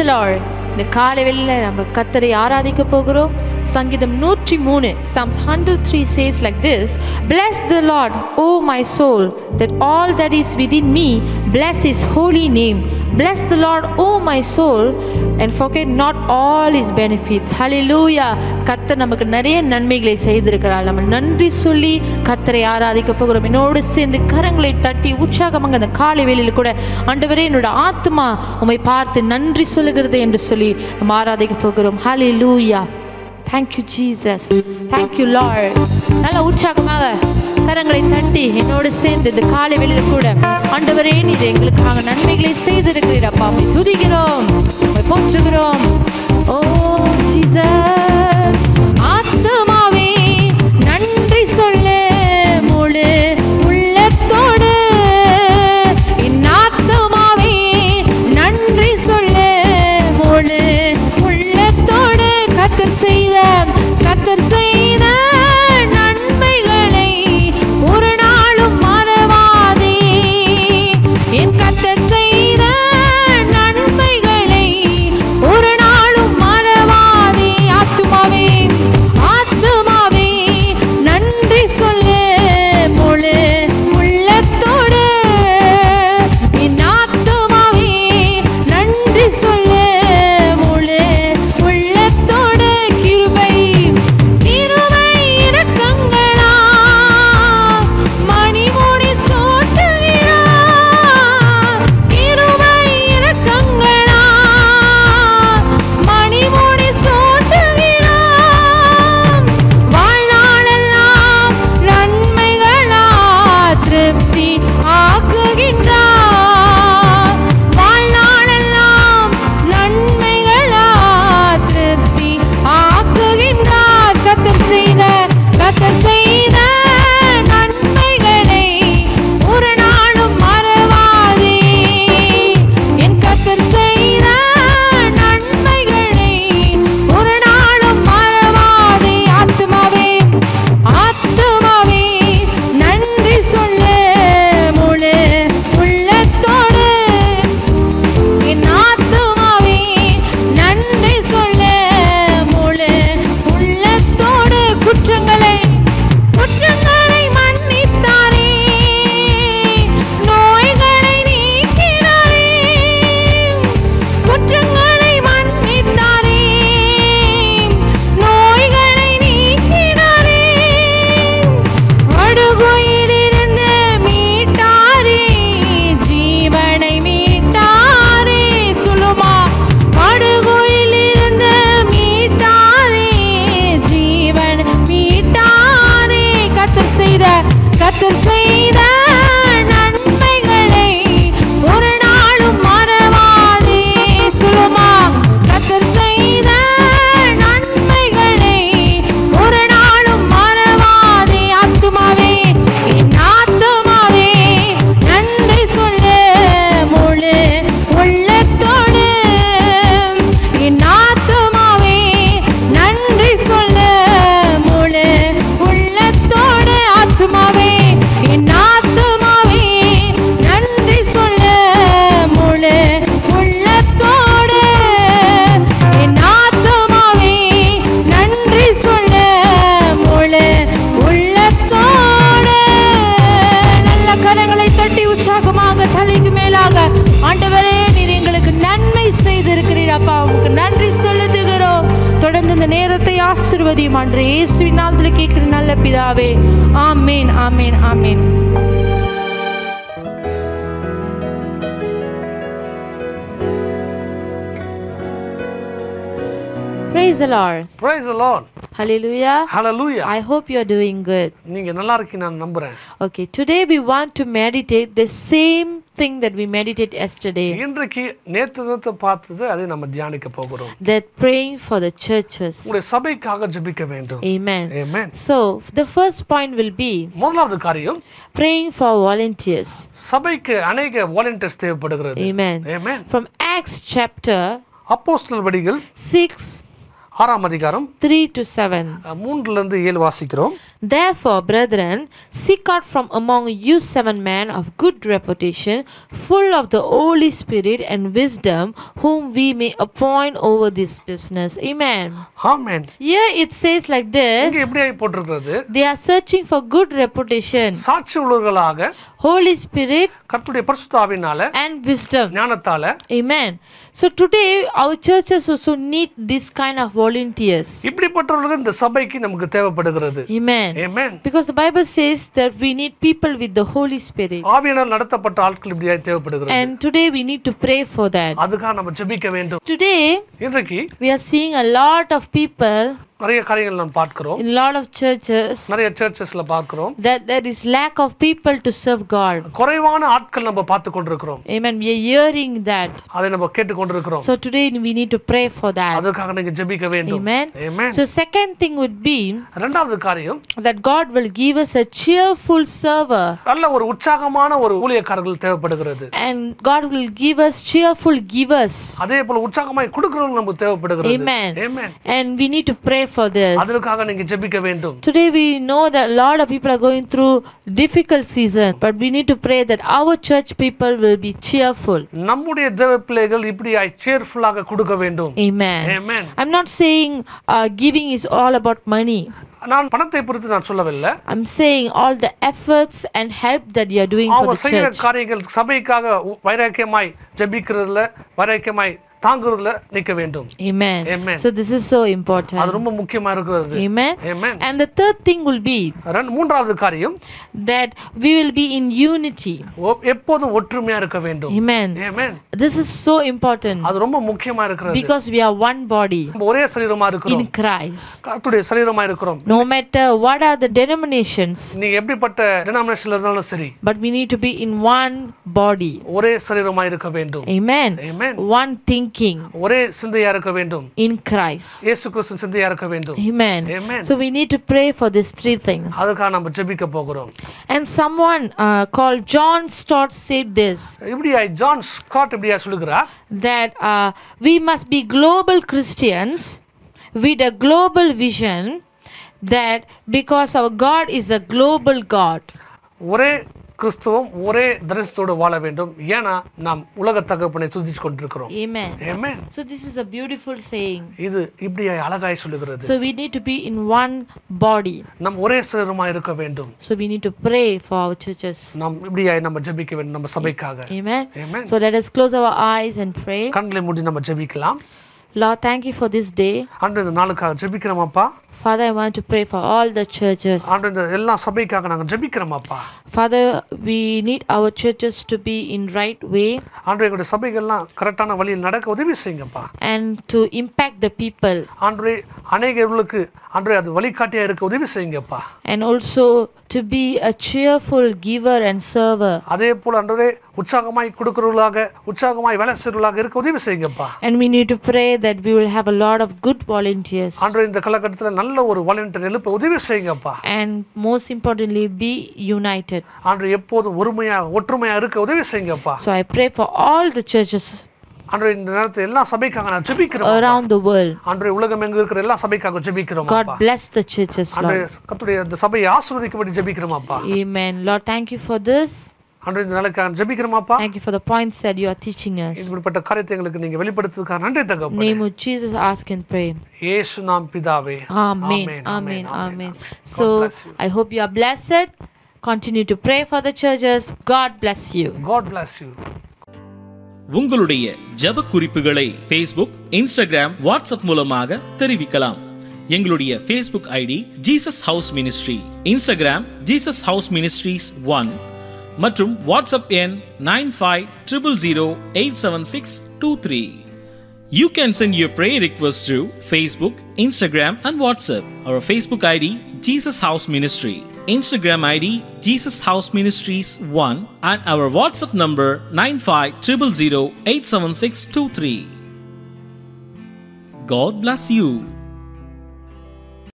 பிரைசலால் இந்த காலை வெளியில் நம்ம கத்தரை ஆராதிக்க போகிறோம் சங்கீதம் நூற்றி மூணு psalm hundred three says like this bless the lord O my soul that all that is within me bless his holy name the the O my soul and and forget not all his benefits. Hallelujah. கத்தர் நமக்கு நிறைய நன்மைகளை செய்திருக்கிறார். நம்ம நன்றி சொல்லி கத்தரை ஆராதிக்க போகிறோம். என்னோடு சேர்ந்து கரங்களை தட்டி உற்சாகமாக அந்த காலை வேலையில் கூட ஆண்டவரே என்னோட ஆத்மா உம்மை பார்த்து நன்றி சொல்லுகிறது என்று சொல்லி நம்ம ஆராதிக்க போகிறோம். ஹalleluya லூயா தேங்க்யூ ஜீசஸ் தேங்க்யூ you நல்ல உற்சாகமாக கரங்களை தட்டி என்னோடு சேர்ந்து இந்த காலை வெளியில் கூட ஆண்டவரே நீர் எங்களுக்காக நன்மைகளை செய்திருக்கிறீர். அப்பா உம்மை துதிக்கிறோம். போற்றுகிறோம். Oh, ஓ ஜீசஸ் ஆசிர்வதியும் அன்று இயேசுவின் நாமத்தில் கேட்கிற நல்ல பிதாவே ஆமேன் ஆமேன் ஆமேன் Praise the Lord. Praise the Lord. Hallelujah. Hallelujah. I hope you are doing good. நீங்க நல்லா இருக்கீங்க நான் நம்புறேன் Okay, today we want to meditate the same thing that we meditated yesterday. இன்றைக்கு நேத்து நேத்து பார்த்தது அதை நம்ம தியானிக்க போகிறோம் That praying for the churches. உங்களுடைய சபைக்காக ஜெபிக்க வேண்டும் Amen. Amen. So, the first point will be முதலாவது காரியம் praying for volunteers. சபைக்கு அநேக வாலண்டியர்ஸ் தேவைப்படுகிறது Amen. Amen. From Acts chapter அப்போஸ்தலர் படிகள் 6, ஆறாம் அதிகாரம் 3 to 7. அஹ், மூன்றுல இருந்து ஏழு வாசிக்கிறோம் Therefore, brethren, seek out from among you seven men of good reputation, full of the Holy Spirit and wisdom, whom we may appoint over this business. Amen. Amen Here it says like this இங்க எப்படி போட்டிருக்கிறது they are searching for good reputation, சாட்சி உள்ளவர்களாக Holy Spirit, கர்த்தருடைய பரிசுத்தாவினால and wisdom. ஞானத்தால Amen. So today, our churches also need this kind of volunteers. இப்படிப்பட்டவர்கள் இந்த சபைக்கு நமக்கு தேவைப்படுகிறது Amen. Amen. Because the Bible says that we need people with the Holy Spirit. ஆவியினால் நடத்தப்பட்ட ஆட்கள் இப்படியாய் தேவைப்படுகிறது And today we need to pray for that. அதுக்காக நம்ம ஜெபிக்க வேண்டும் Today இன்றைக்கு we are seeing a lot of people நிறைய காரியங்கள் நாம் பார்க்கிறோம் in lot of churches நிறைய சர்ச்சஸ்ல பார்க்கிறோம் that there is lack of people to serve God. குறைவான ஆட்கள் நம்ம பார்த்து கொண்டிருக்கிறோம் Amen. We are hearing that. அதை நம்ம கேட்டு கொண்டிருக்கிறோம் So today we need to pray for that. அதுக்காக நீங்க ஜெபிக்க வேண்டும் Amen. Amen. So second thing would be இரண்டாவது காரியம் that God will give us a cheerful server நல்ல ஒரு உற்சாகமான ஒரு ஊழியக்காரர்கள் தேவைப்படுகிறது and God will give us cheerful givers. அதே போல உற்சாகமாய் கொடுக்கிறவங்க நமக்கு தேவைப்படுகிறது Amen. Amen. And we need to pray for this. அதற்காக நீங்க ஜெபிக்க வேண்டும் Today we know that a lot of people are going through difficult season, but we need to pray that our church people will be cheerful. நம்முடைய தேவ பிள்ளைகள் இப்படியாய் சேர்ஃபுல்லாக கொடுக்க வேண்டும் Amen. Amen. I'm not saying uh, giving is all about money. நான் பணத்தை பொறுத்து நான் சொல்லவில்லை I'm saying all the efforts and help that you are doing for அவங்க the church. காரியங்கள் சபைக்காக வைராக்கியமாய் ஜெபிக்கிறதுல வைராக்கியமாய் தாங்குறதுல நிக்க வேண்டும் Amen. Amen. So this is so important. அது ரொம்ப முக்கியமா இருக்கிறது Amen. Amen. And the third thing will be ரெண்டு- மூன்றாவது காரியம் that we will be in unity. ஒ- எப்போதும் ஒற்றுமையா இருக்க வேண்டும் Amen. Amen. This is so important அது ரொம்ப முக்கியமா இருக்கிறது because we are one body நம்ம ஒரே சரீரமா இருக்கிறோம் in Christ. கர்த்தருடைய சரீரமா இருக்கிறோம் No matter what are the denominations, நீங்க எப்படிப்பட்ட டினாமினேஷன்ல இருந்தாலும் சரி but we need to be in one body. ஒரே சரீரமா இருக்க வேண்டும் Amen. Amen. One thinking ஒரே சிந்தையா இருக்க வேண்டும் in Christ. இயேசு கிறிஸ்து சிந்தையா இருக்க வேண்டும் Amen. Amen. So we need to pray for these three things. அதுக்காக நம்ம ஜெபிக்க போகிறோம் And someone uh, called John Stott said this இப்படியா ஜான் ஸ்காட் இப்படியா சொல்லுகிறார் that uh, we must be global Christians with a global vision that because our God is a global God. ஒரே கிறிஸ்துவம் ஒரே தரிசனத்தோடு வாழ வேண்டும் ஏன்னா நாம் உலக தகப்பனை துதிச்சு கொண்டிருக்கிறோம் Amen. Amen. So this is a beautiful saying. இது இப்படியா அழகாய் சொல்லுகிறது So we need to be in one body. நம் ஒரே சரீரமா இருக்க வேண்டும் So we need to pray for our churches. நாம் இப்படியாய் நம்ம ஜெபிக்க வேண்டும் நம்ம சபைக்காக Amen. Amen. So let us close our eyes and pray. கண்களை மூடி நம்ம ஜெபிக்கலாம் Lord, thank you for this day. அன்று இந்த நாளுக்காக ஜெபிக்கிறோமாப்பா Father, I want to pray for all the churches. எல்லா சபைக்காக நாங்கள் ஜெபிக்கிறோமாப்பா Father, we need our churches to be in right way எங்களுடைய சபைகள்லாம் கரெக்டான வழியில் நடக்க உதவி செய்யுங்கப்பா and to impact the people அன்றே அநேகர்களுக்கு அன்றே அது வழிகாட்டியா இருக்க உதவி செய்யுங்கப்பா and also to be a cheerful giver and server. அதே போல அன்றே உற்சாகமாய் கொடுக்கிறவர்களாக உற்சாகமாய் வேலை செய்கிறவர்களாக இருக்க உதவி செய்யுங்கப்பா And we need to pray that we will have a lot of good volunteers. அன்று இந்த காலகட்டத்தில் நல்ல ஒரு வாலண்டியர் எழுப்ப உதவி செய்யுங்கப்பா And most importantly, be united. அன்று எப்போதும் ஒருமையா ஒற்றுமையா இருக்க உதவி செய்யுங்கப்பா So I pray for all the churches அன்று இந்த நேரத்தில் எல்லா சபைக்காக நான் ஜெபிக்கிறோம் around the world. அன்று உலகம் எங்க இருக்கிற எல்லா சபைக்காக ஜெபிக்கிறோம் God bless the churches, Lord. கத்துடைய இந்த சபையை ஆசீர்வதிக்கும்படி ஜெபிக்கிறோமாப்பா Amen. Lord, thank you for this. அன்று இந்த நாளுக்காக ஜெபிக்கிறோமாப்பா Thank you for the points that you are teaching us. இப்படிப்பட்ட காரியத்தை எங்களுக்கு நீங்க வெளிப்படுத்துறதுக்காக நன்றி தகப்பனே name of Jesus, ask and pray. இயேசு நாம் பிதாவே Amen. Amen. Amen. So. I hope you are blessed. Continue to pray for the churches. God bless you. God bless you. உங்களுடைய ஜெப குறிப்புகளை ஃபேஸ்புக் இன்ஸ்டாகிராம் வாட்ஸ்அப் மூலமாக தெரிவிக்கலாம் எங்களுடைய Facebook ID Jesus House ministry Instagram Jesus House ministries one மற்றும் WhatsApp எண் nine five triple zero eight seven six two three You can send your prayer requests through Facebook, Instagram, and WhatsApp. Our Facebook ID, Jesus House Ministry. Instagram ID, Jesus House Ministries 1. And our WhatsApp number, 950087623. God bless you.